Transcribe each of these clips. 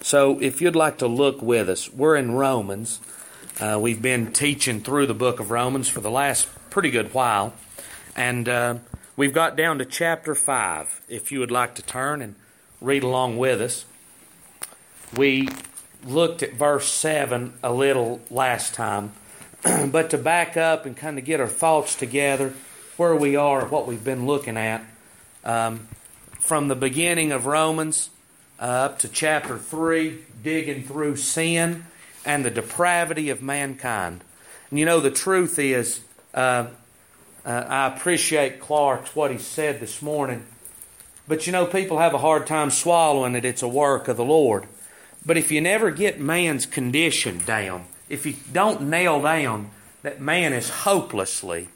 So, if you'd like to look with us, we're in Romans. Uh, we've been teaching through the book of Romans for the last pretty good while. And uh, we've got down to chapter 5. If you would like to turn and read along with us. We looked at verse 7 a little last time. but to back up and kind of get our thoughts together, where we are, what we've been looking at, um, from the beginning of Romans up to chapter 3, digging through sin and the depravity of mankind. And you know, the truth is, uh, uh, I appreciate Clark's what he said this morning. But you know, people have a hard time swallowing it. It's a work of the Lord. But if you never get man's condition down, if you don't nail down that man is hopelessly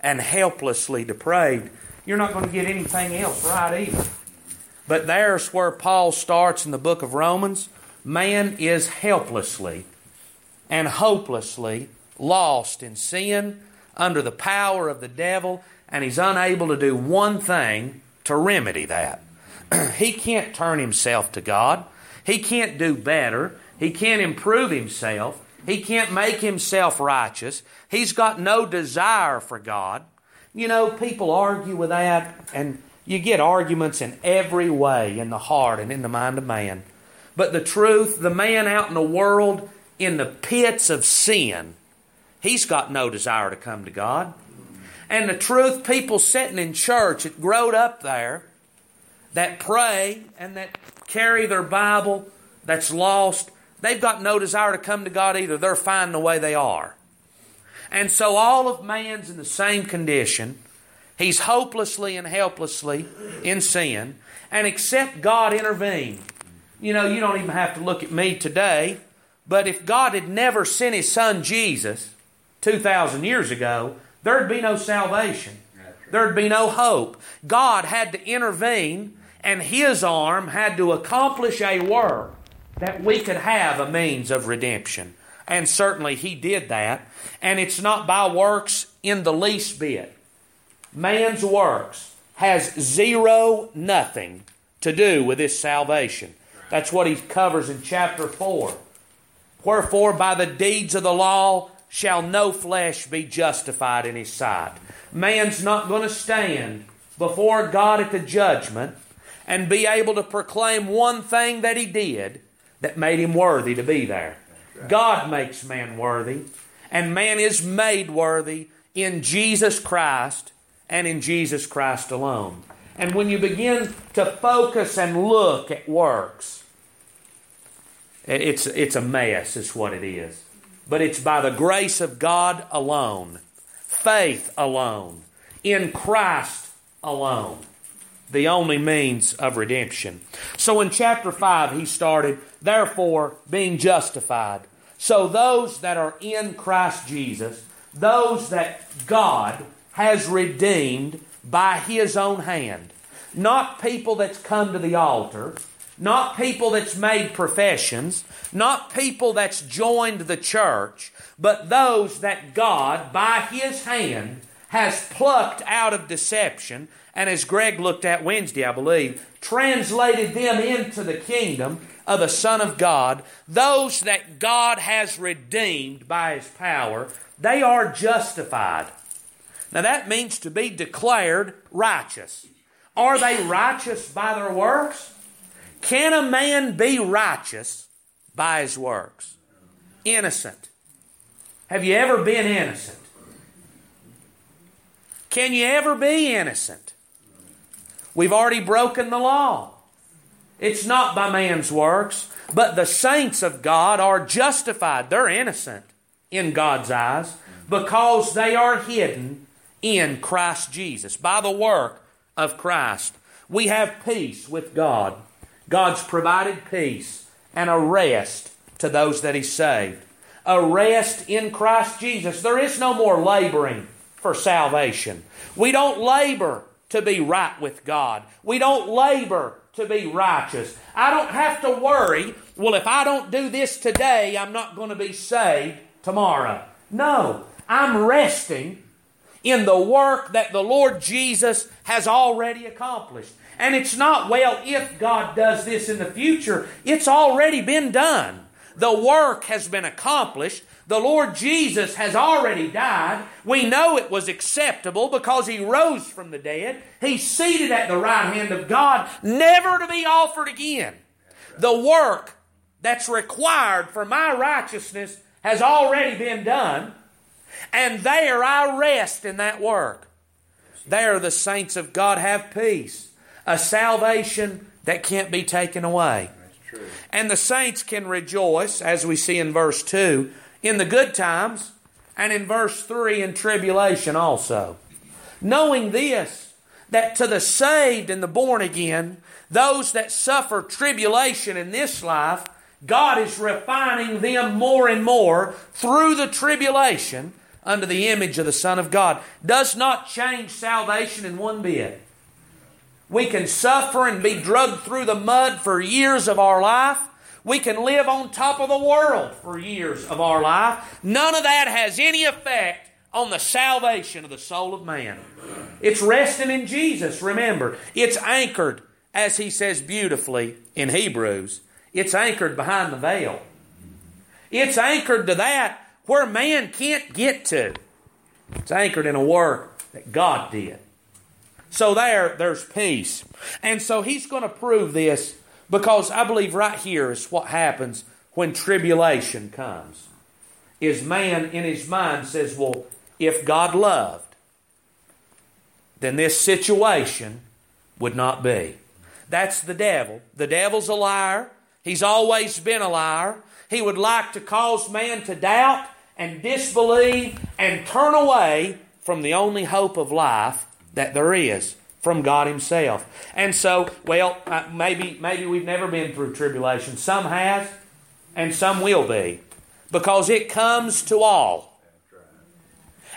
and helplessly depraved, you're not going to get anything else right either. But there's where Paul starts in the book of Romans. Man is helplessly and hopelessly lost in sin, under the power of the devil, and he's unable to do one thing to remedy that. he can't turn himself to God. He can't do better. He can't improve himself. He can't make himself righteous. He's got no desire for God. You know, people argue with that, and you get arguments in every way in the heart and in the mind of man. But the truth, the man out in the world, in the pits of sin, he's got no desire to come to God. And the truth, people sitting in church that growed up there, that pray and that carry their Bible, that's lost, they've got no desire to come to God either. They're fine the way they are. And so all of man's in the same condition. He's hopelessly and helplessly in sin. And except God intervene, you know, you don't even have to look at me today, but if God had never sent His Son Jesus 2,000 years ago, there'd be no salvation. There'd be no hope. God had to intervene, and His arm had to accomplish a work that we could have a means of redemption. And certainly He did that. And it's not by works in the least bit man's works has zero, nothing to do with his salvation. That's what he covers in chapter 4. Wherefore, by the deeds of the law shall no flesh be justified in his sight. Man's not going to stand before God at the judgment and be able to proclaim one thing that he did that made him worthy to be there. God makes man worthy, and man is made worthy in Jesus Christ and in Jesus Christ alone. And when you begin to focus and look at works, it's, it's a mess, is what it is. But it's by the grace of God alone, faith alone, in Christ alone, the only means of redemption. So in chapter 5, he started, therefore, being justified. So those that are in Christ Jesus, those that God has redeemed by his own hand. Not people that's come to the altar, not people that's made professions, not people that's joined the church, but those that God, by his hand, has plucked out of deception, and as Greg looked at Wednesday, I believe, translated them into the kingdom of the Son of God, those that God has redeemed by his power, they are justified. Now that means to be declared righteous. Are they righteous by their works? Can a man be righteous by his works? Innocent. Have you ever been innocent? Can you ever be innocent? We've already broken the law. It's not by man's works, but the saints of God are justified. They're innocent in God's eyes because they are hidden in Christ Jesus. By the work of Christ, we have peace with God. God's provided peace and a rest to those that He saved. A rest in Christ Jesus. There is no more laboring for salvation. We don't labor to be right with God. We don't labor to be righteous. I don't have to worry, well, if I don't do this today, I'm not going to be saved tomorrow. No, I'm resting in the work that the Lord Jesus has already accomplished. And it's not, well, if God does this in the future, it's already been done. The work has been accomplished. The Lord Jesus has already died. We know it was acceptable because He rose from the dead. He's seated at the right hand of God, never to be offered again. The work that's required for my righteousness has already been done. And there I rest in that work. There the saints of God have peace, a salvation that can't be taken away. And the saints can rejoice, as we see in verse 2, in the good times, and in verse 3 in tribulation also. Knowing this, that to the saved and the born again, those that suffer tribulation in this life, God is refining them more and more through the tribulation unto the image of the Son of God. Does not change salvation in one bit. We can suffer and be drugged through the mud for years of our life. We can live on top of the world for years of our life. None of that has any effect on the salvation of the soul of man. It's resting in Jesus, remember. It's anchored, as he says beautifully in Hebrews, it's anchored behind the veil. It's anchored to that where man can't get to. It's anchored in a work that God did. So there, there's peace. And so he's going to prove this because I believe right here is what happens when tribulation comes. Is man in his mind says, well, if God loved, then this situation would not be. That's the devil. The devil's a liar. He's always been a liar. He would like to cause man to doubt and disbelieve and turn away from the only hope of life that there is from God Himself. And so, well, uh, maybe maybe we've never been through tribulation. Some has, and some will be, because it comes to all.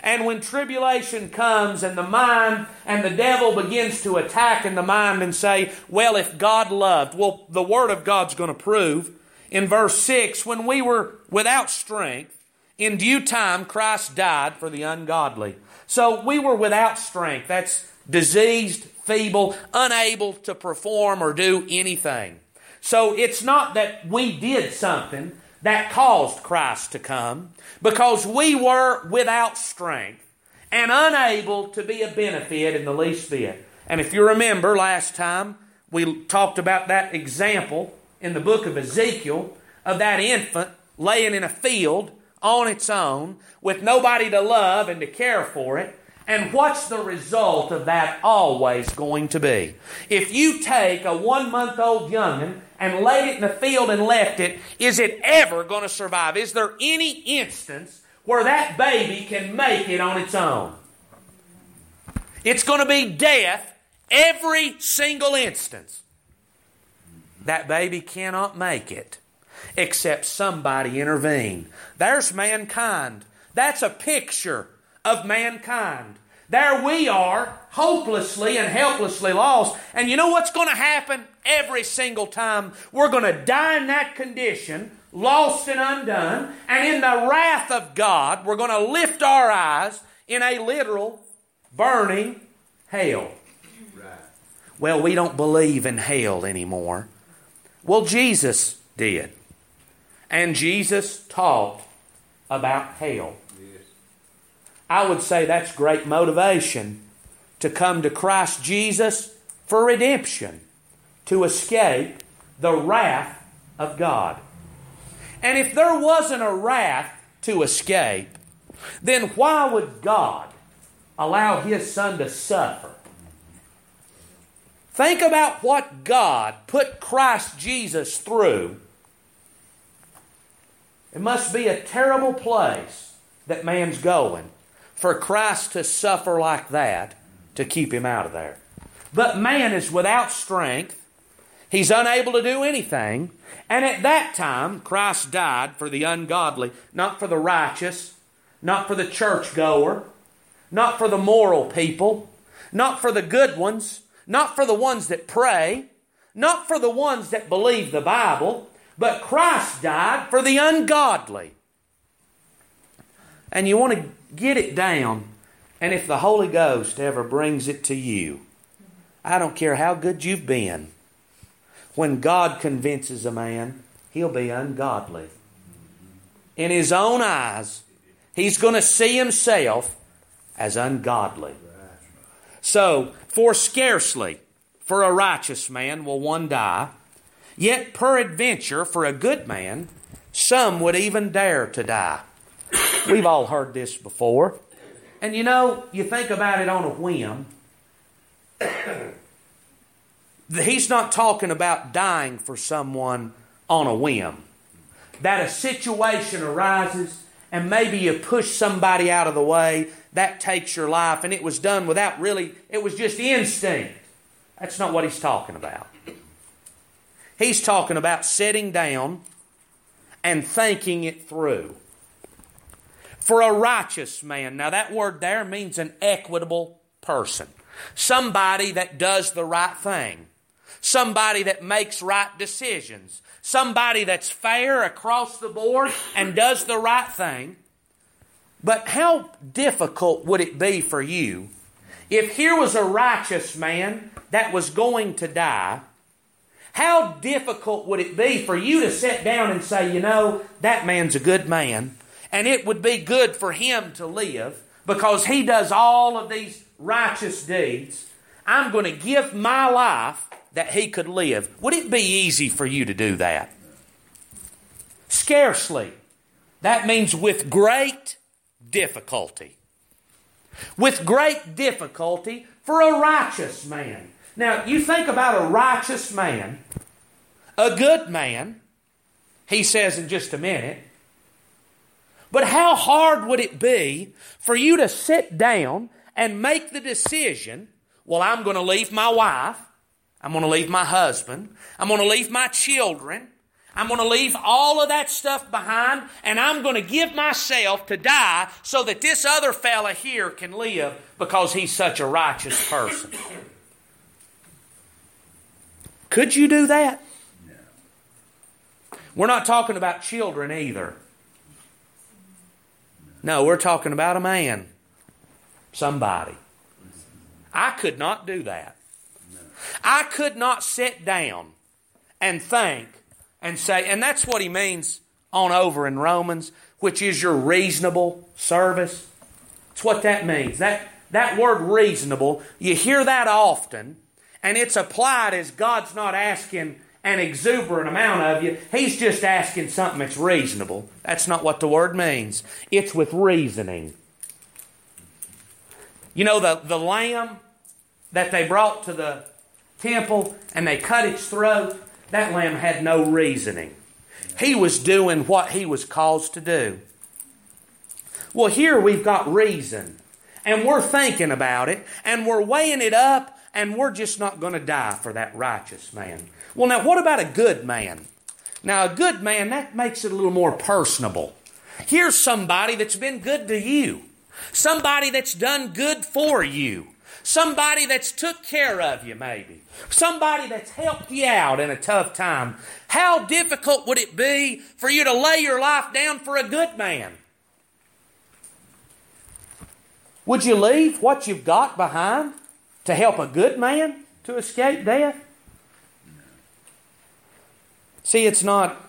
And when tribulation comes and the mind and the devil begins to attack in the mind and say, well, if God loved, well, the Word of God's going to prove in verse 6 when we were without strength, in due time Christ died for the ungodly. So we were without strength. That's diseased, feeble, unable to perform or do anything. So it's not that we did something that caused Christ to come, because we were without strength and unable to be a benefit in the least bit. And if you remember last time, we talked about that example in the book of Ezekiel of that infant laying in a field on its own with nobody to love and to care for it. And what's the result of that always going to be? If you take a one month old youngin and laid it in the field and left it, is it ever going to survive? Is there any instance where that baby can make it on its own? It's going to be death every single instance. That baby cannot make it except somebody intervene. There's mankind. That's a picture of mankind. There we are, hopelessly and helplessly lost. And you know what's going to happen every single time? We're going to die in that condition, lost and undone. And in the wrath of God, we're going to lift our eyes in a literal, burning hell. Well, we don't believe in hell anymore. Well, Jesus did. And Jesus taught about hell. I would say that's great motivation to come to Christ Jesus for redemption, to escape the wrath of God. And if there wasn't a wrath to escape, then why would God allow His Son to suffer? Think about what God put Christ Jesus through. It must be a terrible place that man's going for Christ to suffer like that to keep him out of there. But man is without strength. He's unable to do anything. And at that time, Christ died for the ungodly, not for the righteous, not for the churchgoer, not for the moral people, not for the good ones, not for the ones that pray, not for the ones that believe the Bible, but Christ died for the ungodly. And you want to get it down. And if the Holy Ghost ever brings it to you, I don't care how good you've been. When God convinces a man, he'll be ungodly. In his own eyes, he's going to see himself as ungodly. So, for scarcely for a righteous man will one die, yet peradventure for a good man some would even dare to die. We've all heard this before. And you know, you think about it on a whim. He's not talking about dying for someone on a whim. That a situation arises and maybe you push somebody out of the way, that takes your life, and it was done without really, it was just instinct. That's not what he's talking about. He's talking about sitting down and thinking it through. For a righteous man, now that word there means an equitable person, somebody that does the right thing, somebody that makes right decisions, somebody that's fair across the board and does the right thing. But how difficult would it be for you if here was a righteous man that was going to die? How difficult would it be for you to sit down and say, you know, that man's a good man, and it would be good for him to live because he does all of these righteous deeds? I'm going to give my life that he could live. Would it be easy for you to do that? Scarcely. That means with great difficulty. With great difficulty for a righteous man. Now, you think about a righteous man, a good man, he says in just a minute. But how hard would it be for you to sit down and make the decision well, I'm going to leave my wife, I'm going to leave my husband. I'm going to leave my children. I'm going to leave all of that stuff behind and I'm going to give myself to die so that this other fella here can live because he's such a righteous person. Could you do that? No. We're not talking about children either. No, we're talking about a man. Somebody. I could not do that. I could not sit down and think and say, and that's what he means on over in Romans, which is your reasonable service. It's what that means. That, that word reasonable, you hear that often, and it's applied as God's not asking an exuberant amount of you. He's just asking something that's reasonable. That's not what the word means. It's with reasoning. You know, the, the lamb that they brought to the temple and they cut its throat, that lamb had no reasoning. He was doing what he was caused to do. Well, here we've got reason, and we're thinking about it, and we're weighing it up, and we're just not going to die for that righteous man. Well, now, what about a good man? Now, a good man, that makes it a little more personable. Here's somebody that's been good to you, somebody that's done good for you. Somebody that's took care of you, maybe. Somebody that's helped you out in a tough time. How difficult would it be for you to lay your life down for a good man? Would you leave what you've got behind to help a good man to escape death? See, it's not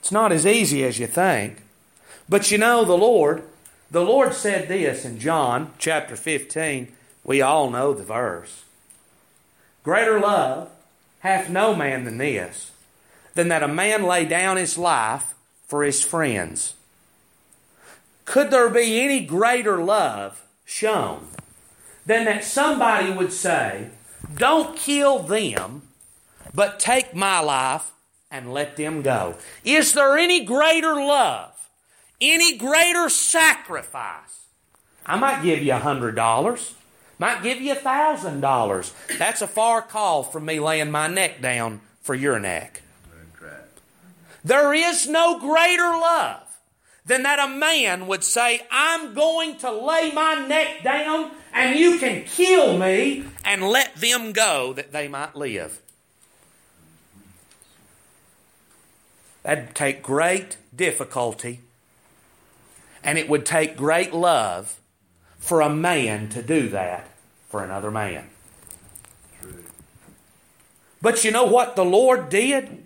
it's not as easy as you think. But you know the Lord, the Lord said this in John chapter 15, we all know the verse. Greater love hath no man than this, than that a man lay down his life for his friends. Could there be any greater love shown than that somebody would say, Don't kill them, but take my life and let them go? Is there any greater love, any greater sacrifice? I might give you a hundred dollars. Might give you a thousand dollars. That's a far call from me laying my neck down for your neck. There is no greater love than that a man would say, I'm going to lay my neck down and you can kill me and let them go that they might live. That'd take great difficulty and it would take great love for a man to do that for another man. But you know what the Lord did?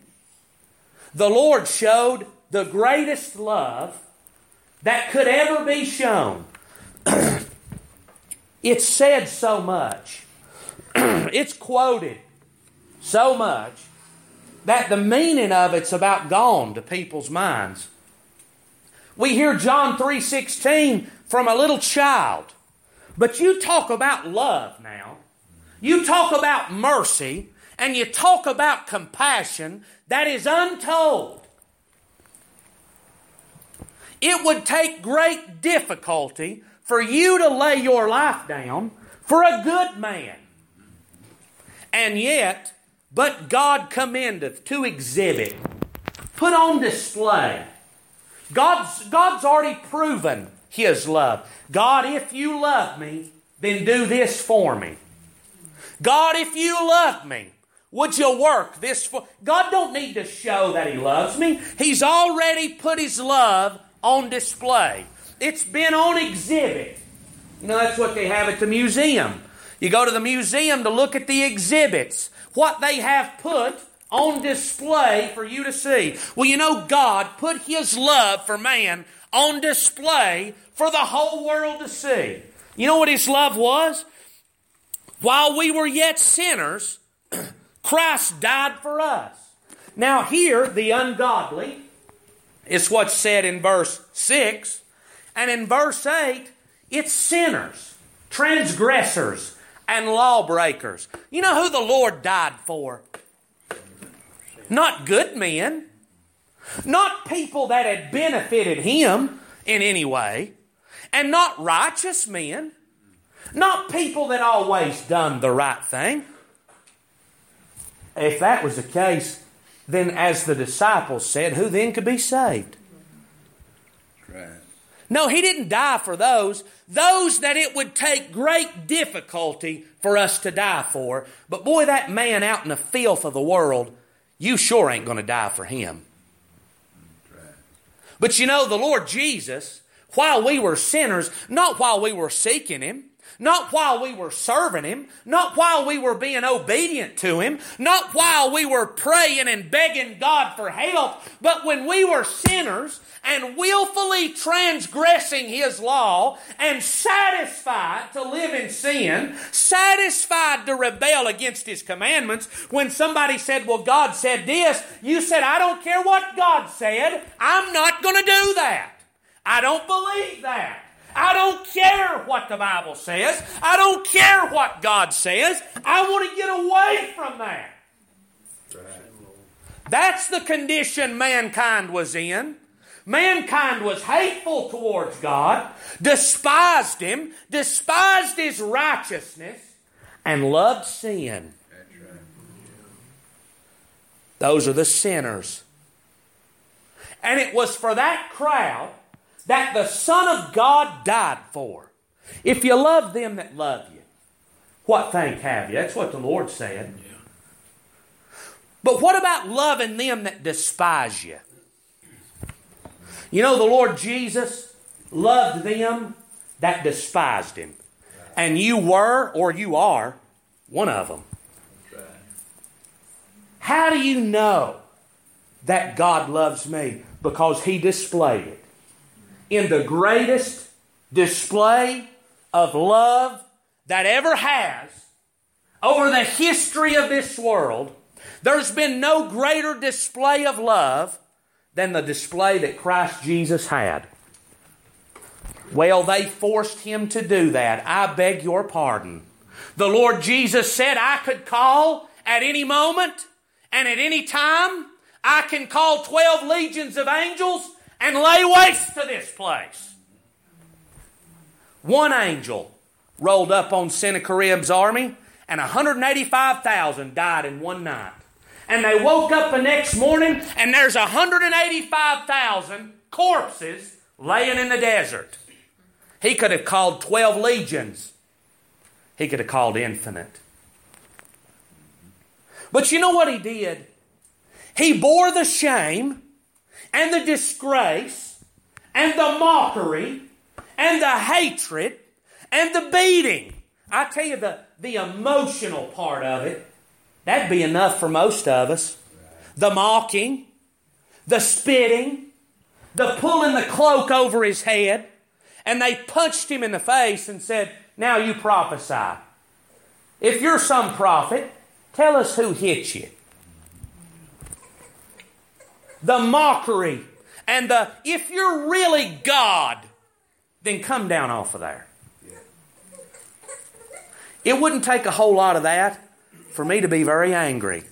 The Lord showed the greatest love that could ever be shown. it's said so much, it's quoted so much that the meaning of it's about gone to people's minds. We hear John 3:16 from a little child. But you talk about love now. You talk about mercy and you talk about compassion that is untold. It would take great difficulty for you to lay your life down for a good man. And yet, but God commendeth to exhibit, put on display. God's, God's already proven His love. God, if you love me, then do this for me. God, if you love me, would you work this for God don't need to show that he loves me. He's already put his love on display. It's been on exhibit. You know that's what they have at the museum. You go to the museum to look at the exhibits, what they have put on display for you to see. Well, you know God put his love for man on display for the whole world to see. You know what his love was? While we were yet sinners, Christ died for us. Now, here, the ungodly is what's said in verse 6. And in verse 8, it's sinners, transgressors, and lawbreakers. You know who the Lord died for? Not good men, not people that had benefited Him in any way, and not righteous men, not people that always done the right thing. If that was the case, then as the disciples said, who then could be saved? No, he didn't die for those, those that it would take great difficulty for us to die for. But boy, that man out in the filth of the world, you sure ain't going to die for him. But you know, the Lord Jesus, while we were sinners, not while we were seeking him, not while we were serving Him, not while we were being obedient to Him, not while we were praying and begging God for help, but when we were sinners and willfully transgressing His law and satisfied to live in sin, satisfied to rebel against His commandments, when somebody said, Well, God said this, you said, I don't care what God said, I'm not going to do that. I don't believe that. I don't care what the Bible says. I don't care what God says. I want to get away from that. That's the condition mankind was in. Mankind was hateful towards God, despised Him, despised His righteousness, and loved sin. Those are the sinners. And it was for that crowd that the Son of God died for. If you love them that love you, what thank have you? That's what the Lord said. But what about loving them that despise you? You know, the Lord Jesus loved them that despised him. And you were, or you are, one of them. How do you know that God loves me? Because he displayed it in the greatest display of love that ever has over the history of this world. There's been no greater display of love than the display that Christ Jesus had. Well, they forced him to do that. I beg your pardon. The Lord Jesus said, I could call at any moment and at any time. I can call 12 legions of angels and lay waste to this place. One angel rolled up on Sennacherib's army, and 185,000 died in one night. And they woke up the next morning, and there's 185,000 corpses laying in the desert. He could have called 12 legions. He could have called infinite. But you know what he did? He bore the shame and the disgrace and the mockery and the hatred and the beating. I tell you, the, the emotional part of it That'd be enough for most of us. The mocking, the spitting, the pulling the cloak over his head, and they punched him in the face and said, Now you prophesy. If you're some prophet, tell us who hit you. The mockery and the, if you're really God, then come down off of there. It wouldn't take a whole lot of that for me to be very angry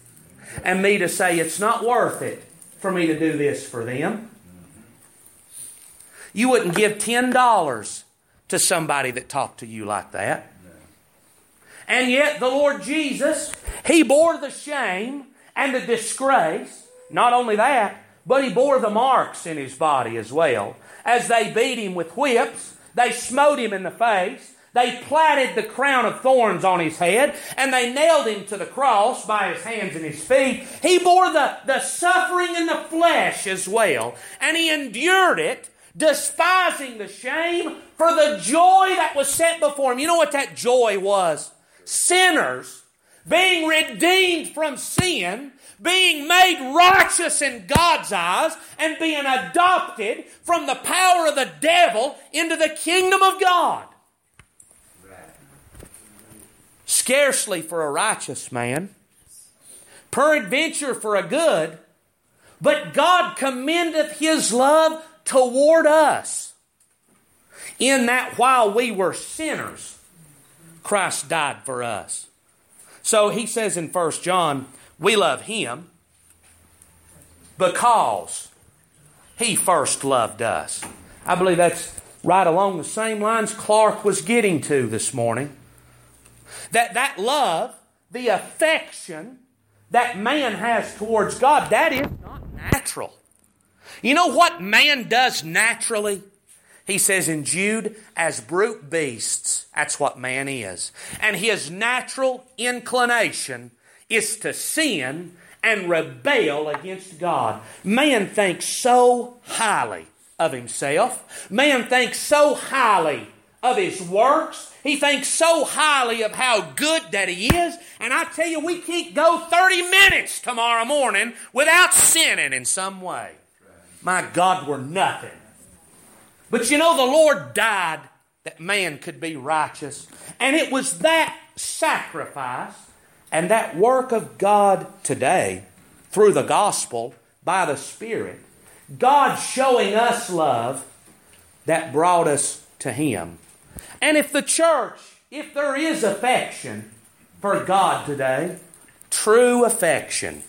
and me to say it's not worth it for me to do this for them. You wouldn't give $10 to somebody that talked to you like that. And yet, the Lord Jesus, He bore the shame and the disgrace. Not only that, but He bore the marks in His body as well. As they beat Him with whips, they smote Him in the face, they platted the crown of thorns on his head and they nailed him to the cross by his hands and his feet. He bore the, the suffering in the flesh as well. And he endured it, despising the shame for the joy that was set before him. You know what that joy was? Sinners being redeemed from sin, being made righteous in God's eyes, and being adopted from the power of the devil into the kingdom of God. Scarcely for a righteous man, peradventure for a good, but God commendeth his love toward us. In that while we were sinners, Christ died for us. So he says in 1 John, we love him because he first loved us. I believe that's right along the same lines Clark was getting to this morning. That that love, the affection that man has towards God, that is not natural. You know what man does naturally? He says in Jude, as brute beasts, that's what man is. And his natural inclination is to sin and rebel against God. Man thinks so highly of himself. Man thinks so highly of his works. He thinks so highly of how good that he is. And I tell you, we can't go 30 minutes tomorrow morning without sinning in some way. My God, we're nothing. But you know, the Lord died that man could be righteous. And it was that sacrifice and that work of God today through the gospel by the Spirit, God showing us love that brought us to Him. And if the church, if there is affection for God today, true affection,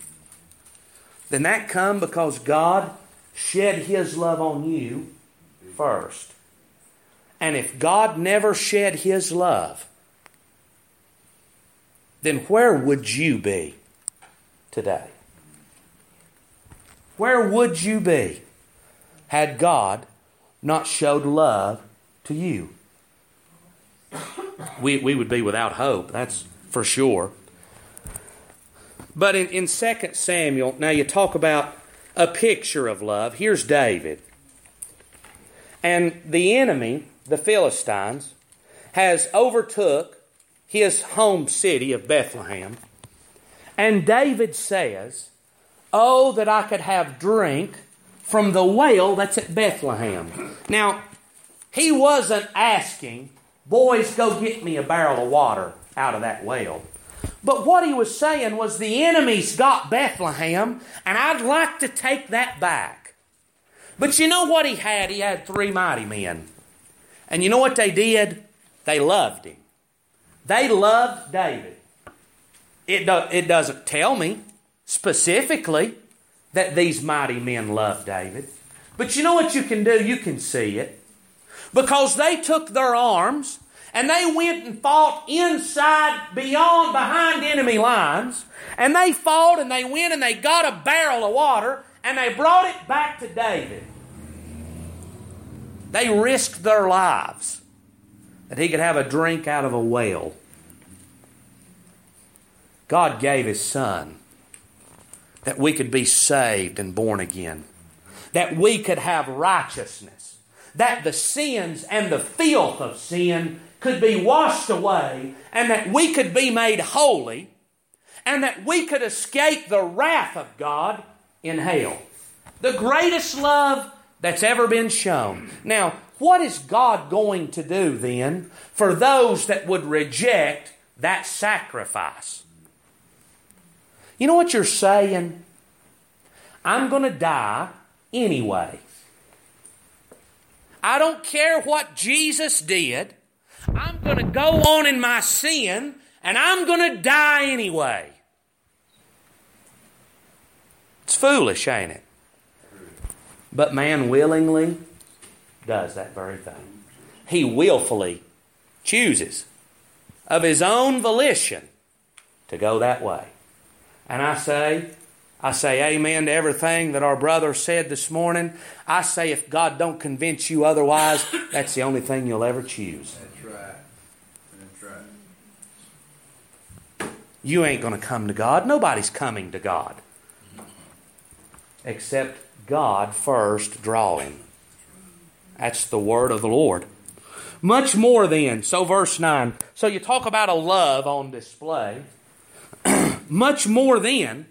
then that come because God shed His love on you first. And if God never shed His love, then where would you be today? Where would you be had God not showed love to you? We, we would be without hope, that's for sure. But in, in 2 Samuel, now you talk about a picture of love. Here's David. And the enemy, the Philistines, has overtook his home city of Bethlehem. And David says, Oh, that I could have drink from the well that's at Bethlehem. Now, he wasn't asking, Boys, go get me a barrel of water out of that well. But what he was saying was, The enemy's got Bethlehem, and I'd like to take that back. But you know what he had? He had three mighty men. And you know what they did? They loved him. They loved David. It, do, it doesn't tell me specifically that these mighty men loved David. But you know what you can do? You can see it. Because they took their arms and they went and fought inside, beyond, behind enemy lines. And they fought and they went and they got a barrel of water and they brought it back to David. They risked their lives that he could have a drink out of a well. God gave his son that we could be saved and born again, that we could have righteousness, that the sins and the filth of sin could be washed away, and that we could be made holy, and that we could escape the wrath of God in hell. The greatest love that's ever been shown. Now, what is God going to do then for those that would reject that sacrifice? You know what you're saying? I'm going to die anyway. I don't care what Jesus did. I'm going to go on in my sin and I'm going to die anyway. It's foolish, ain't it? But man willingly does that very thing. He willfully chooses of his own volition to go that way. And I say, I say amen to everything that our brother said this morning. I say if God don't convince you otherwise, that's the only thing you'll ever choose. That's right. That's right. You ain't going to come to God. Nobody's coming to God except God first drawing. him. That's the word of the Lord. Much more then. So, verse 9. So, you talk about a love on display. Much more then,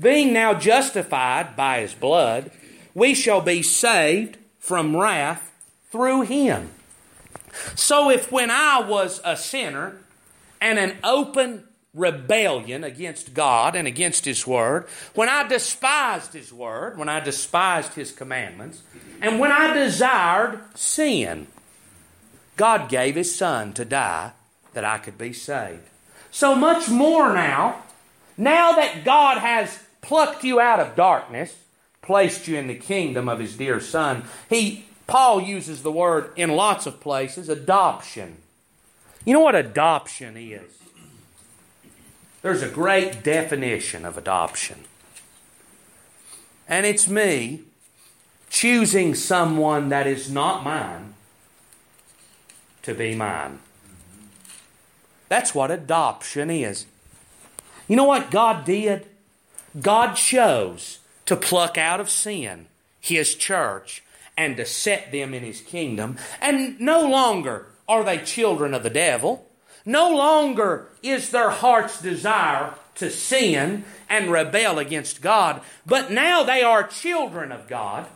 being now justified by his blood, we shall be saved from wrath through him. So, if when I was a sinner and an open rebellion against God and against His Word, when I despised His Word, when I despised His commandments, and when I desired sin, God gave His Son to die that I could be saved. So much more now, now that God has plucked you out of darkness, placed you in the kingdom of His dear Son, He Paul uses the word in lots of places, adoption. You know what adoption is? There's a great definition of adoption. And it's me choosing someone that is not mine to be mine. That's what adoption is. You know what God did? God chose to pluck out of sin His church and to set them in His kingdom. And no longer are they children of the devil. No longer is their heart's desire to sin and rebel against God, but now they are children of God,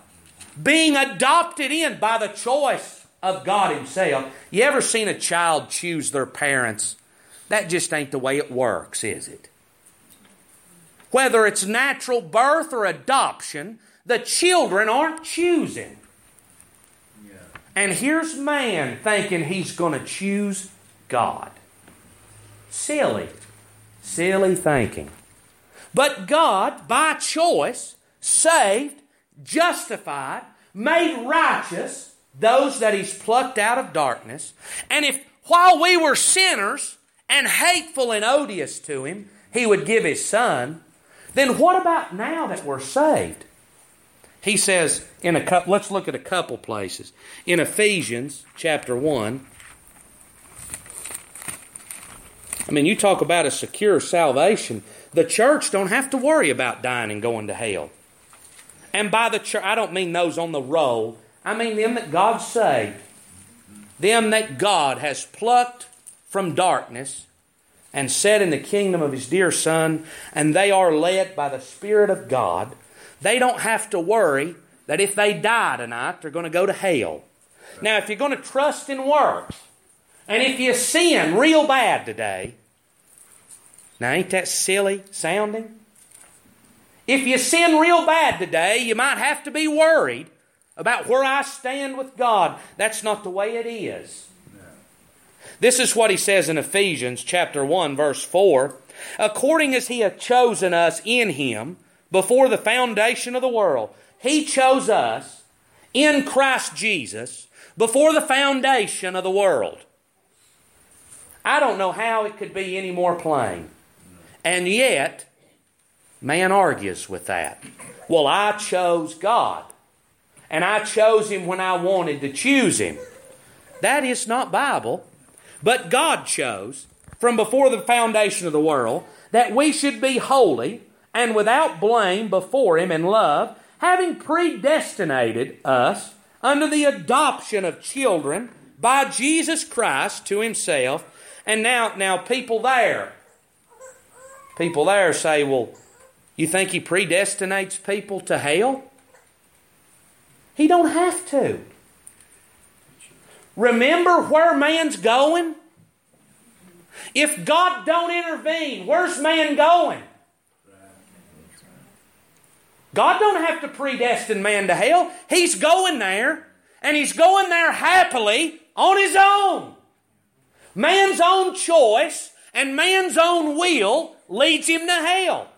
being adopted in by the choice of God Himself. You ever seen a child choose their parents? That just ain't the way it works, is it? Whether it's natural birth or adoption, the children aren't choosing. Yeah. And here's man thinking he's going to choose God. Silly. Silly thinking. But God, by choice, saved, justified, made righteous those that He's plucked out of darkness. And if while we were sinners and hateful and odious to Him, He would give His Son, then what about now that we're saved? He says in a couple, let's look at a couple places. In Ephesians chapter 1, I mean, you talk about a secure salvation. The church don't have to worry about dying and going to hell. And by the church, I don't mean those on the roll. I mean them that God saved. Them that God has plucked from darkness and set in the kingdom of His dear Son, and they are led by the Spirit of God. They don't have to worry that if they die tonight, they're going to go to hell. Now, if you're going to trust in works, and if you sin real bad today, now, ain't that silly sounding? If you sin real bad today, you might have to be worried about where I stand with God. That's not the way it is. This is what he says in Ephesians chapter 1 verse 4, according as he hath chosen us in him before the foundation of the world. He chose us in Christ Jesus before the foundation of the world. I don't know how it could be any more plain. And yet, man argues with that. Well, I chose God. And I chose him when I wanted to choose him. That is not Bible. But God chose from before the foundation of the world that we should be holy and without blame before him in love, having predestinated us under the adoption of children by Jesus Christ to himself. And now, now people there, People there say, well, you think he predestinates people to hell? He don't have to. Remember where man's going? If God don't intervene, where's man going? God don't have to predestine man to hell. He's going there, and he's going there happily on his own. Man's own choice and man's own will leads him to hell.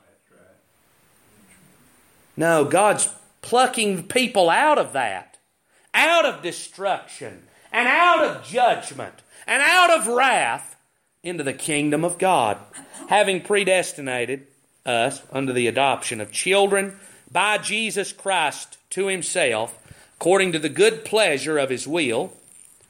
No, God's plucking people out of that, out of destruction, and out of judgment, and out of wrath into the kingdom of God, having predestinated us under the adoption of children by Jesus Christ to himself, according to the good pleasure of his will,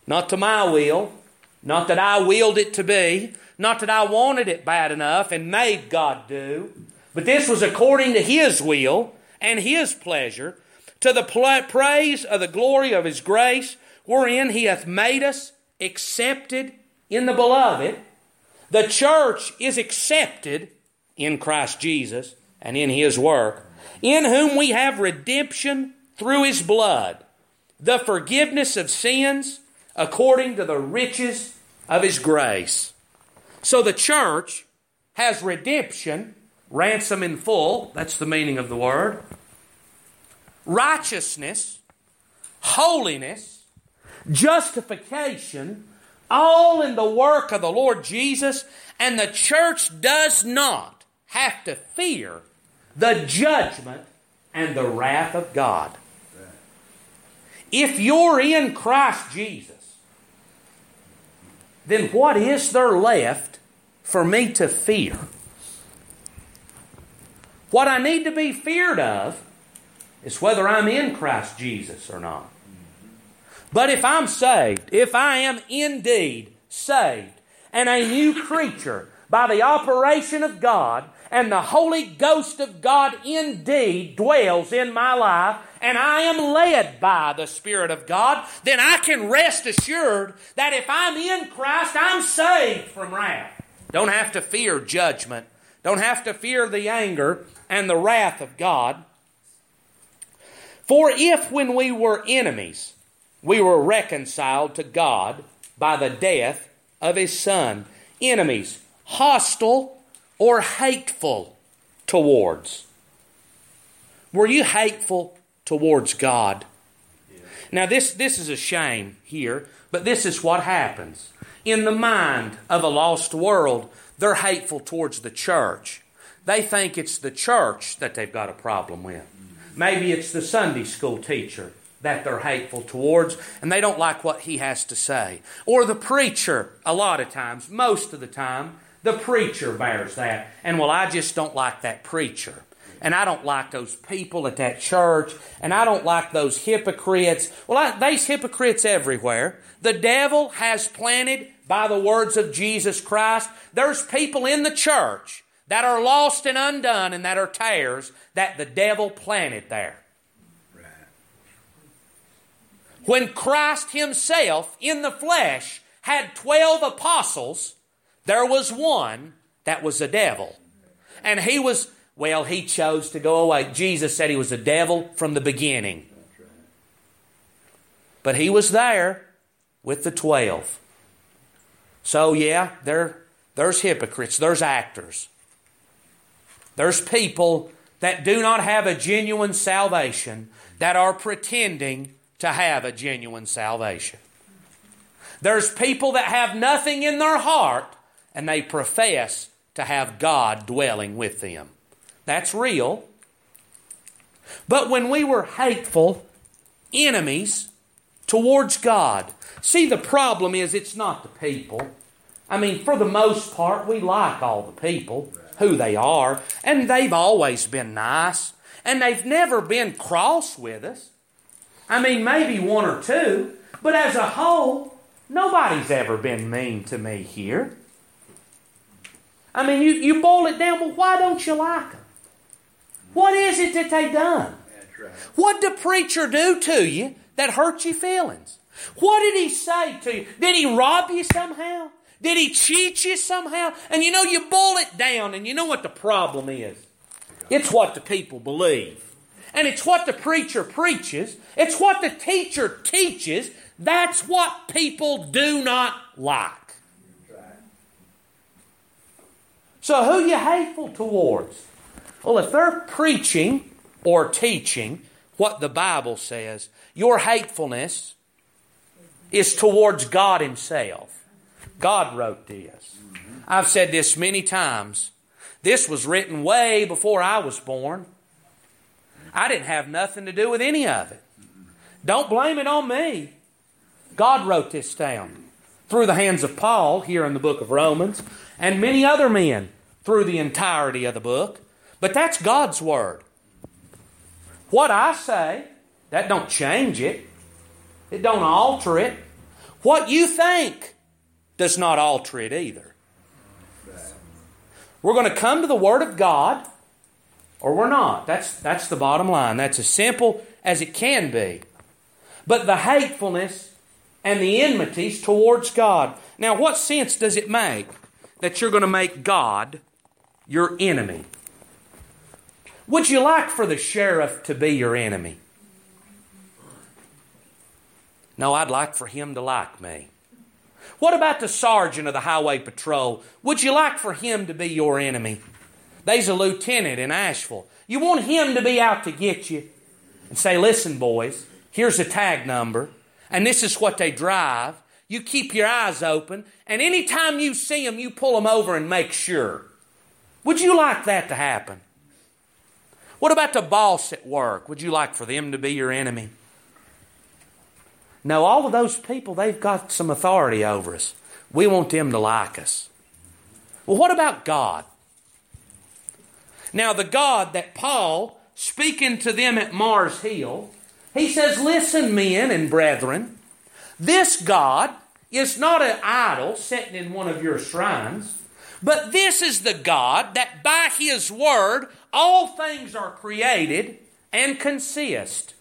not to my will, not that I willed it to be, not that I wanted it bad enough and made God do, but this was according to his will and his pleasure, to the praise of the glory of his grace, wherein he hath made us accepted in the beloved. The church is accepted in Christ Jesus and in his work in whom we have redemption through his blood, the forgiveness of sins according to the riches of his grace. So the church has redemption, ransom in full, that's the meaning of the word, righteousness, holiness, justification, all in the work of the Lord Jesus, and the church does not have to fear the judgment and the wrath of God. If you're in Christ Jesus, then what is there left for me to fear? What I need to be feared of is whether I'm in Christ Jesus or not. But if I'm saved, if I am indeed saved and a new creature by the operation of God, and the Holy Ghost of God indeed dwells in my life, and I am led by the Spirit of God, then I can rest assured that if I'm in Christ, I'm saved from wrath. Don't have to fear judgment, don't have to fear the anger and the wrath of God. For if when we were enemies, we were reconciled to God by the death of His Son, enemies, hostile, or hateful towards? Were you hateful towards God? Now, this, this is a shame here, but this is what happens. In the mind of a lost world, they're hateful towards the church. They think it's the church that they've got a problem with. Maybe it's the Sunday school teacher that they're hateful towards, and they don't like what he has to say. Or the preacher, a lot of times, most of the time, the preacher bears that. And well, I just don't like that preacher. And I don't like those people at that church. And I don't like those hypocrites. Well, I, there's hypocrites everywhere. The devil has planted by the words of Jesus Christ. There's people in the church that are lost and undone and that are tares that the devil planted there. When Christ Himself in the flesh had 12 apostles, there was one that was a devil. And he was, well, he chose to go away. Jesus said he was a devil from the beginning. But he was there with the twelve. So, yeah, there, there's hypocrites, there's actors. There's people that do not have a genuine salvation that are pretending to have a genuine salvation. There's people that have nothing in their heart and they profess to have God dwelling with them. That's real. But when we were hateful enemies towards God, see, the problem is it's not the people. I mean, for the most part, we like all the people, who they are, and they've always been nice, and they've never been cross with us. I mean, maybe one or two, but as a whole, nobody's ever been mean to me here. I mean, you, you boil it down, but why don't you like them? What is it that they done? Right. What did the preacher do to you that hurt your feelings? What did he say to you? Did he rob you somehow? Did he cheat you somehow? And you know, you boil it down, and you know what the problem is? It's what the people believe. And it's what the preacher preaches. It's what the teacher teaches. That's what people do not like. So who you hateful towards? Well, if they're preaching or teaching what the Bible says, your hatefulness is towards God Himself. God wrote this. I've said this many times. This was written way before I was born. I didn't have nothing to do with any of it. Don't blame it on me. God wrote this down through the hands of Paul here in the book of Romans and many other men through the entirety of the book. But that's God's word. What I say, that don't change it. It don't alter it. What you think does not alter it either. We're going to come to the Word of God, or we're not. That's, that's the bottom line. That's as simple as it can be. But the hatefulness and the enmities towards God. Now, what sense does it make that you're going to make God your enemy? Would you like for the sheriff to be your enemy? No, I'd like for him to like me. What about the sergeant of the highway patrol? Would you like for him to be your enemy? There's a lieutenant in Asheville. You want him to be out to get you and say, listen, boys, here's a tag number, and this is what they drive. You keep your eyes open, and anytime you see them, you pull them over and make sure. Would you like that to happen? What about the boss at work? Would you like for them to be your enemy? No, all of those people, they've got some authority over us. We want them to like us. Well, what about God? Now, the God that Paul, speaking to them at Mars Hill, he says, Listen, men and brethren, this God is not an idol sitting in one of your shrines, but this is the God that by his word all things are created and consist.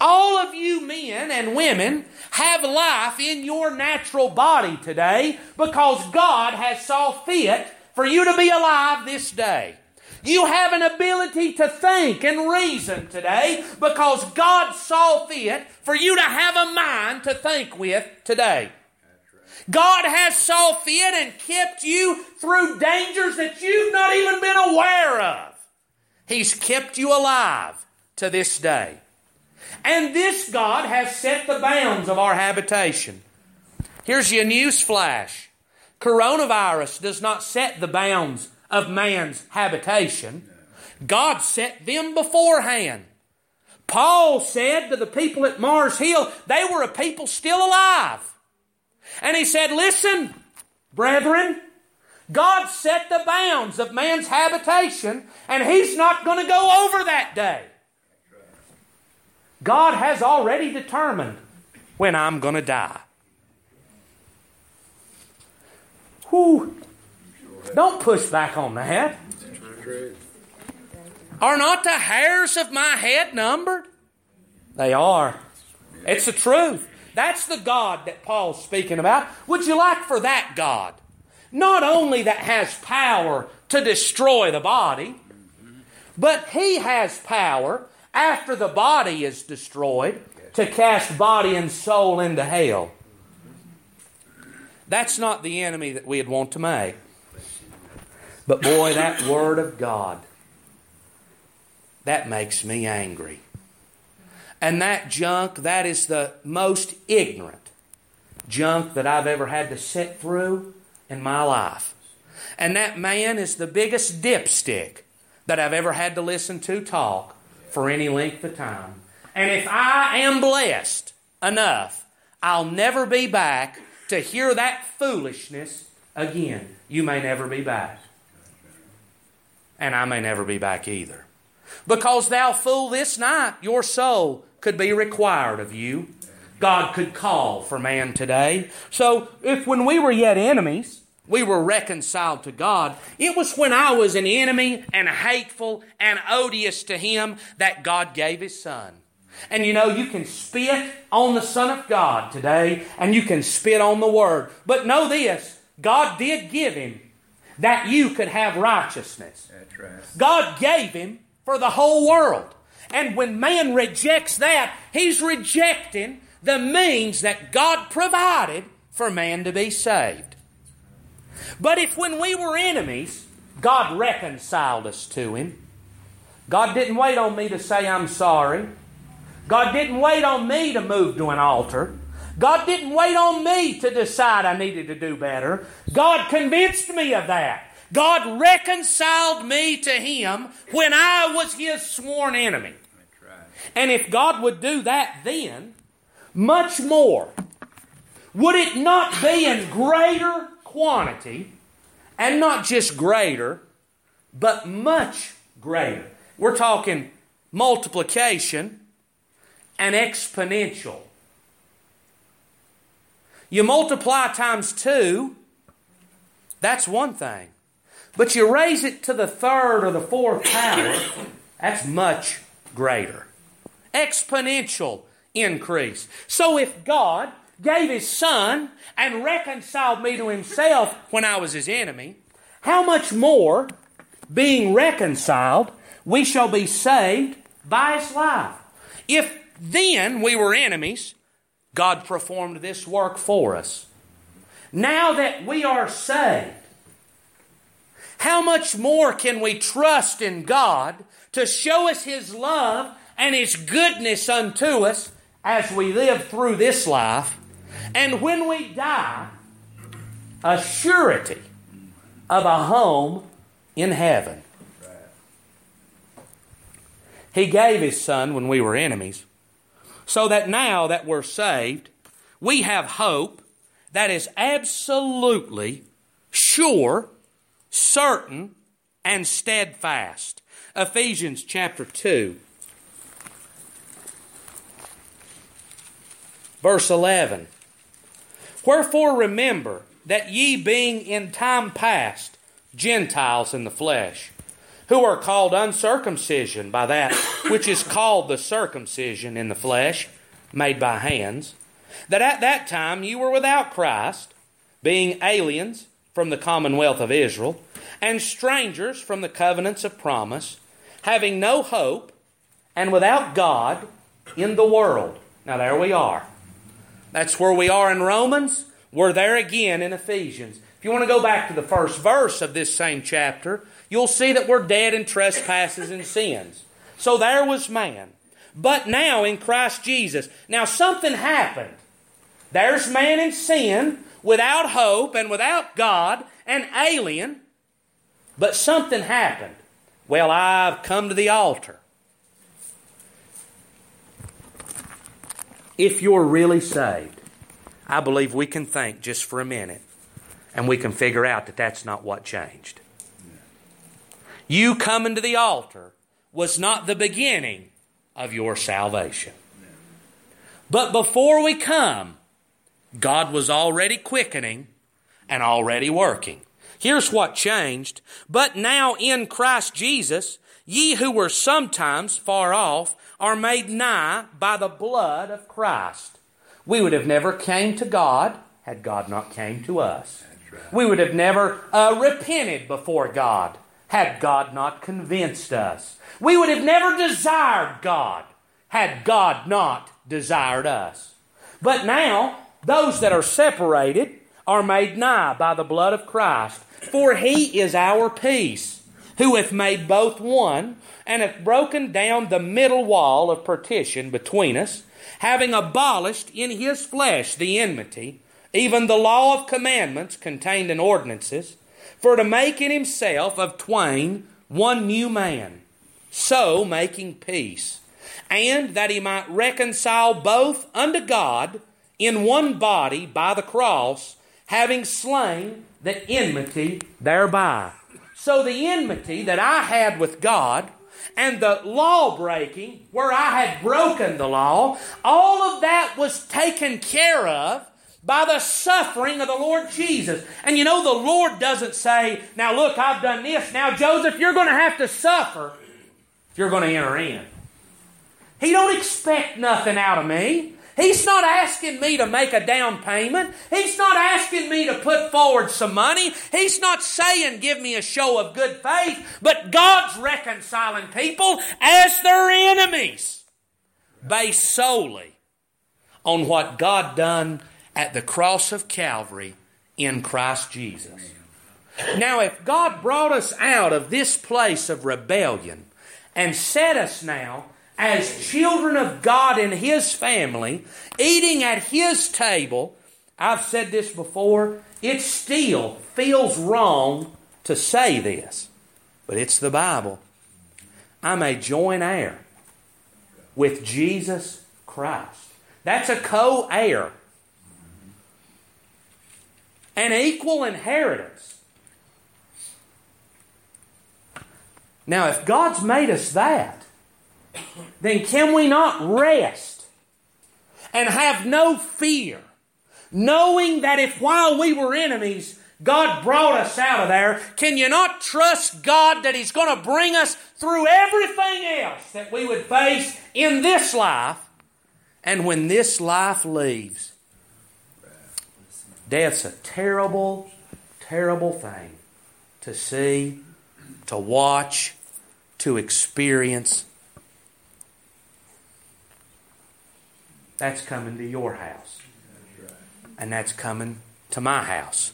All of you men and women have life in your natural body today because God has saw fit for you to be alive this day. You have an ability to think and reason today because God saw fit for you to have a mind to think with today. God has saw fit and kept you through dangers that you've not even been aware of. He's kept you alive to this day. And this God has set the bounds of our habitation. Here's your news flash. Coronavirus does not set the bounds of man's habitation. God set them beforehand. Paul said to the people at Mars Hill, they were a people still alive. And he said, Listen, brethren, God set the bounds of man's habitation, and he's not going to go over that day. God has already determined when I'm going to die. Whew. Don't push back on that. Are not the hairs of my head numbered? They are. It's the truth. That's the God that Paul's speaking about. Would you like for that God? Not only that has power to destroy the body, but he has power after the body is destroyed to cast body and soul into hell. That's not the enemy that we'd want to make. But boy, that Word of God, that makes me angry. And that junk, that is the most ignorant junk that I've ever had to sit through in my life. And that man is the biggest dipstick that I've ever had to listen to talk for any length of time. And if I am blessed enough, I'll never be back to hear that foolishness again. You may never be back. And I may never be back either. Because thou fool, this night your soul could be required of you. God could call for man today. So if when we were yet enemies, we were reconciled to God. It was when I was an enemy and hateful and odious to Him that God gave His Son. And you know, you can spit on the Son of God today and you can spit on the Word. But know this God did give him that you could have righteousness. Right. God gave him for the whole world. And when man rejects that, he's rejecting the means that God provided for man to be saved. But if when we were enemies, God reconciled us to him, God didn't wait on me to say I'm sorry. God didn't wait on me to move to an altar. God didn't wait on me to decide I needed to do better. God convinced me of that. God reconciled me to Him when I was His sworn enemy. And if God would do that then, much more, would it not be in greater quantity, and not just greater, but much greater? We're talking multiplication and exponential. You multiply times two, that's one thing. But you raise it to the third or the fourth power, that's much greater. Exponential increase. So if God gave His Son and reconciled me to Himself when I was His enemy, how much more, being reconciled, we shall be saved by His life? If then we were enemies, God performed this work for us. Now that we are saved, how much more can we trust in God to show us His love and His goodness unto us as we live through this life? And when we die, a surety of a home in heaven. He gave His Son when we were enemies, so that now that we're saved, we have hope that is absolutely sure certain, and steadfast. Ephesians chapter 2, verse 11. Wherefore remember that ye being in time past Gentiles in the flesh, who are called uncircumcision by that which is called the circumcision in the flesh, made by hands, that at that time you were without Christ, being aliens from the commonwealth of Israel, and strangers from the covenants of promise, having no hope, and without God in the world. Now, there we are. That's where we are in Romans. We're there again in Ephesians. If you want to go back to the first verse of this same chapter, you'll see that we're dead in trespasses and sins. So there was man. But now in Christ Jesus, now something happened. There's man in sin, without hope and without God, an alien, but something happened. Well, I've come to the altar. If you're really saved, I believe we can think just for a minute and we can figure out that that's not what changed. You coming to the altar was not the beginning of your salvation. But before we come, God was already quickening and already working. Here's what changed. But now in Christ Jesus, ye who were sometimes far off are made nigh by the blood of Christ. We would have never came to God had God not came to us. We would have never uh, repented before God had God not convinced us. We would have never desired God had God not desired us. But now, those that are separated are made nigh by the blood of Christ. For he is our peace, who hath made both one, and hath broken down the middle wall of partition between us, having abolished in his flesh the enmity, even the law of commandments contained in ordinances, for to make in himself of twain one new man, so making peace, and that he might reconcile both unto God in one body by the cross, having slain the enmity thereby. So the enmity that I had with God and the law breaking, where I had broken the law, all of that was taken care of by the suffering of the Lord Jesus. And you know, the Lord doesn't say, Now look, I've done this. Now, Joseph, you're going to have to suffer if you're going to enter in. He don't expect nothing out of me. He's not asking me to make a down payment. He's not asking me to put forward some money. He's not saying give me a show of good faith. But God's reconciling people as their enemies based solely on what God done at the cross of Calvary in Christ Jesus. Now, if God brought us out of this place of rebellion and set us now as children of God in His family, eating at His table, I've said this before, it still feels wrong to say this, but it's the Bible. I'm a joint heir with Jesus Christ. That's a co heir, an equal inheritance. Now, if God's made us that, then can we not rest and have no fear, knowing that if while we were enemies, God brought us out of there, can you not trust God that He's going to bring us through everything else that we would face in this life? And when this life leaves, death's a terrible, terrible thing to see, to watch, to experience. That's coming to your house. And that's coming to my house.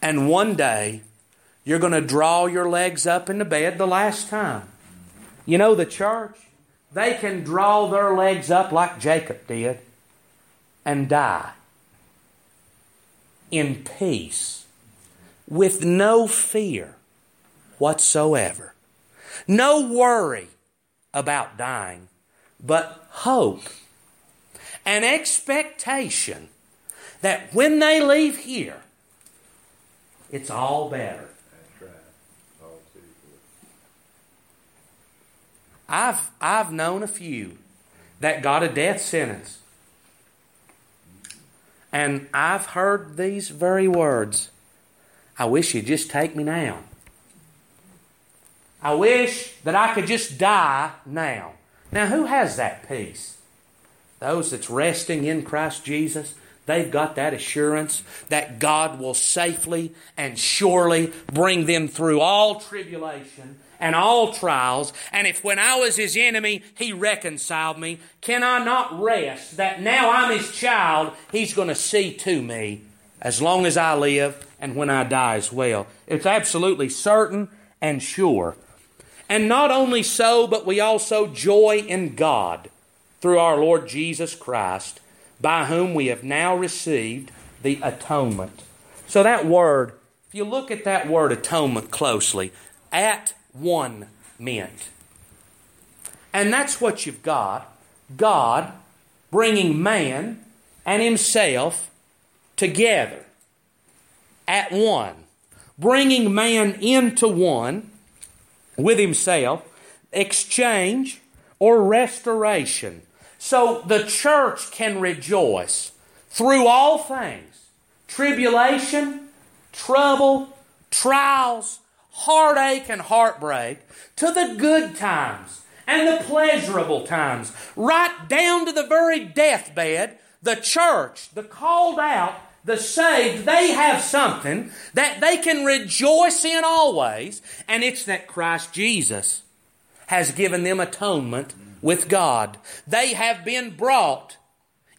And one day, you're going to draw your legs up in the bed the last time. You know, the church, they can draw their legs up like Jacob did and die in peace with no fear whatsoever. No worry about dying, but hope and expectation that when they leave here, it's all better. I've, I've known a few that got a death sentence. And I've heard these very words I wish you'd just take me now. I wish that I could just die now. Now, who has that peace? Those that's resting in Christ Jesus, they've got that assurance that God will safely and surely bring them through all tribulation and all trials. And if when I was his enemy, he reconciled me, can I not rest that now I'm his child, he's going to see to me as long as I live and when I die as well? It's absolutely certain and sure. And not only so, but we also joy in God through our Lord Jesus Christ, by whom we have now received the atonement. So that word, if you look at that word atonement closely, at one meant. And that's what you've got God bringing man and himself together at one, bringing man into one with himself, exchange, or restoration. So the church can rejoice through all things tribulation, trouble, trials, heartache, and heartbreak, to the good times and the pleasurable times, right down to the very deathbed. The church, the called out, the saved, they have something that they can rejoice in always, and it's that Christ Jesus has given them atonement with God. They have been brought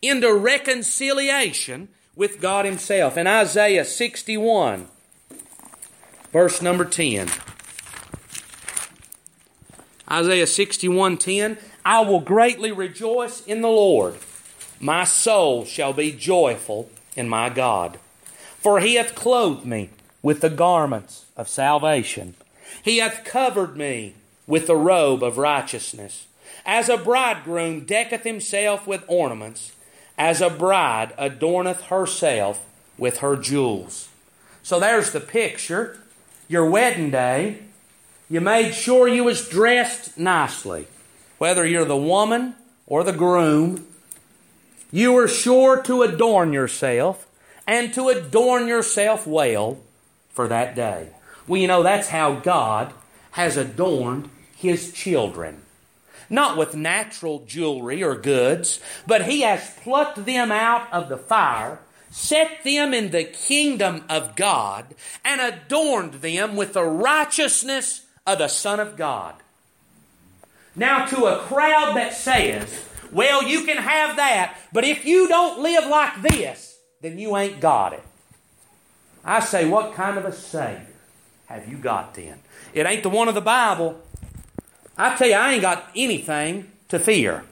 into reconciliation with God Himself. In Isaiah 61, verse number 10. Isaiah 61 10. I will greatly rejoice in the Lord. My soul shall be joyful in my God. For he hath clothed me with the garments of salvation. He hath covered me with the robe of righteousness. As a bridegroom decketh himself with ornaments, as a bride adorneth herself with her jewels. So there's the picture. Your wedding day, you made sure you was dressed nicely. Whether you're the woman or the groom, you were sure to adorn yourself and to adorn yourself well for that day. Well, you know, that's how God has adorned His children. Not with natural jewelry or goods, but he has plucked them out of the fire, set them in the kingdom of God, and adorned them with the righteousness of the Son of God. Now, to a crowd that says, well, you can have that, but if you don't live like this, then you ain't got it. I say, what kind of a Savior have you got then? It ain't the one of the Bible. I tell you, I ain't got anything to fear.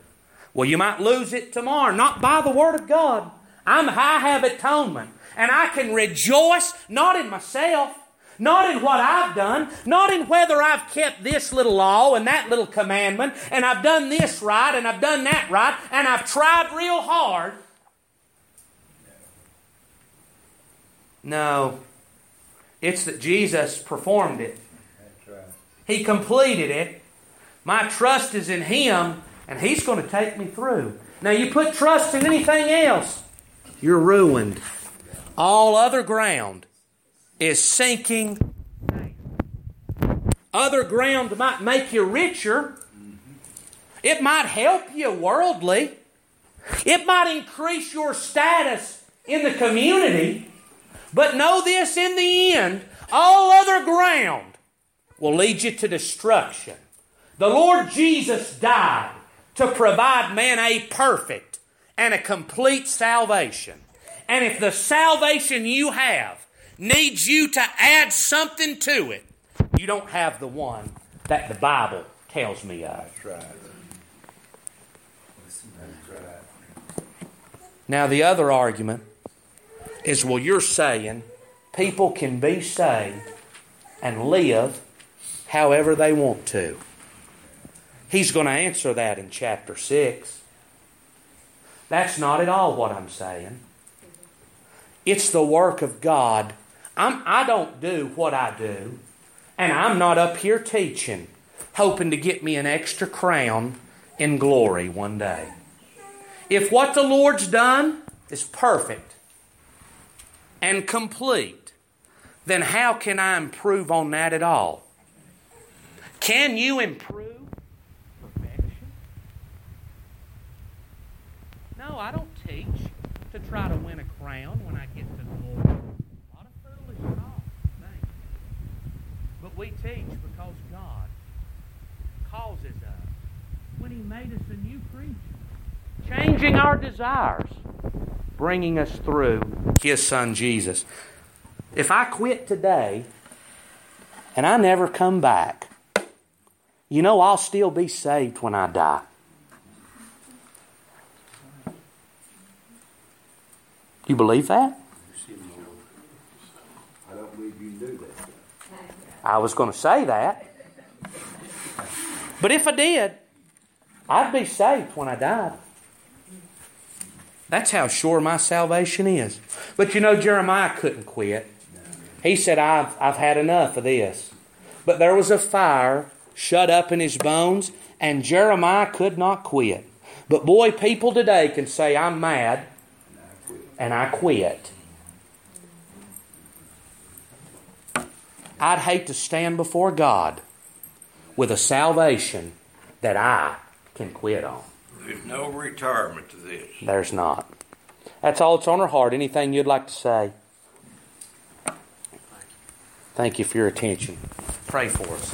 Well, you might lose it tomorrow, not by the Word of God. I'm I have atonement, and I can rejoice not in myself, not in what I've done, not in whether I've kept this little law and that little commandment, and I've done this right and I've done that right, and I've tried real hard. No. It's that Jesus performed it. Right. He completed it. My trust is in Him, and He's going to take me through. Now, you put trust in anything else, you're ruined. All other ground is sinking. Other ground might make you richer. It might help you worldly. It might increase your status in the community. But know this in the end, all other ground will lead you to destruction. The Lord Jesus died to provide man a perfect and a complete salvation. And if the salvation you have needs you to add something to it, you don't have the one that the Bible tells me of. That's right. Now, the other argument is well, you're saying people can be saved and live however they want to. He's going to answer that in chapter 6. That's not at all what I'm saying. It's the work of God. I'm, I don't do what I do, and I'm not up here teaching, hoping to get me an extra crown in glory one day. If what the Lord's done is perfect and complete, then how can I improve on that at all? Can you improve perfection? No, I don't teach to try to win a crown when I get to glory. A lot of foolish talk, thank. But we teach because God causes us when He made us a new creature, changing our desires, bringing us through His Son Jesus. If I quit today and I never come back, you know I'll still be saved when I die. You believe that? I don't believe you knew that. I was going to say that. But if I did, I'd be saved when I died. That's how sure my salvation is. But you know, Jeremiah couldn't quit. He said, I've, I've had enough of this. But there was a fire shut up in his bones, and Jeremiah could not quit. But boy, people today can say, I'm mad, and I quit. I'd hate to stand before God with a salvation that I can quit on. There's no retirement to this. There's not. That's all that's on our heart. Anything you'd like to say? Thank you for your attention. Pray for us.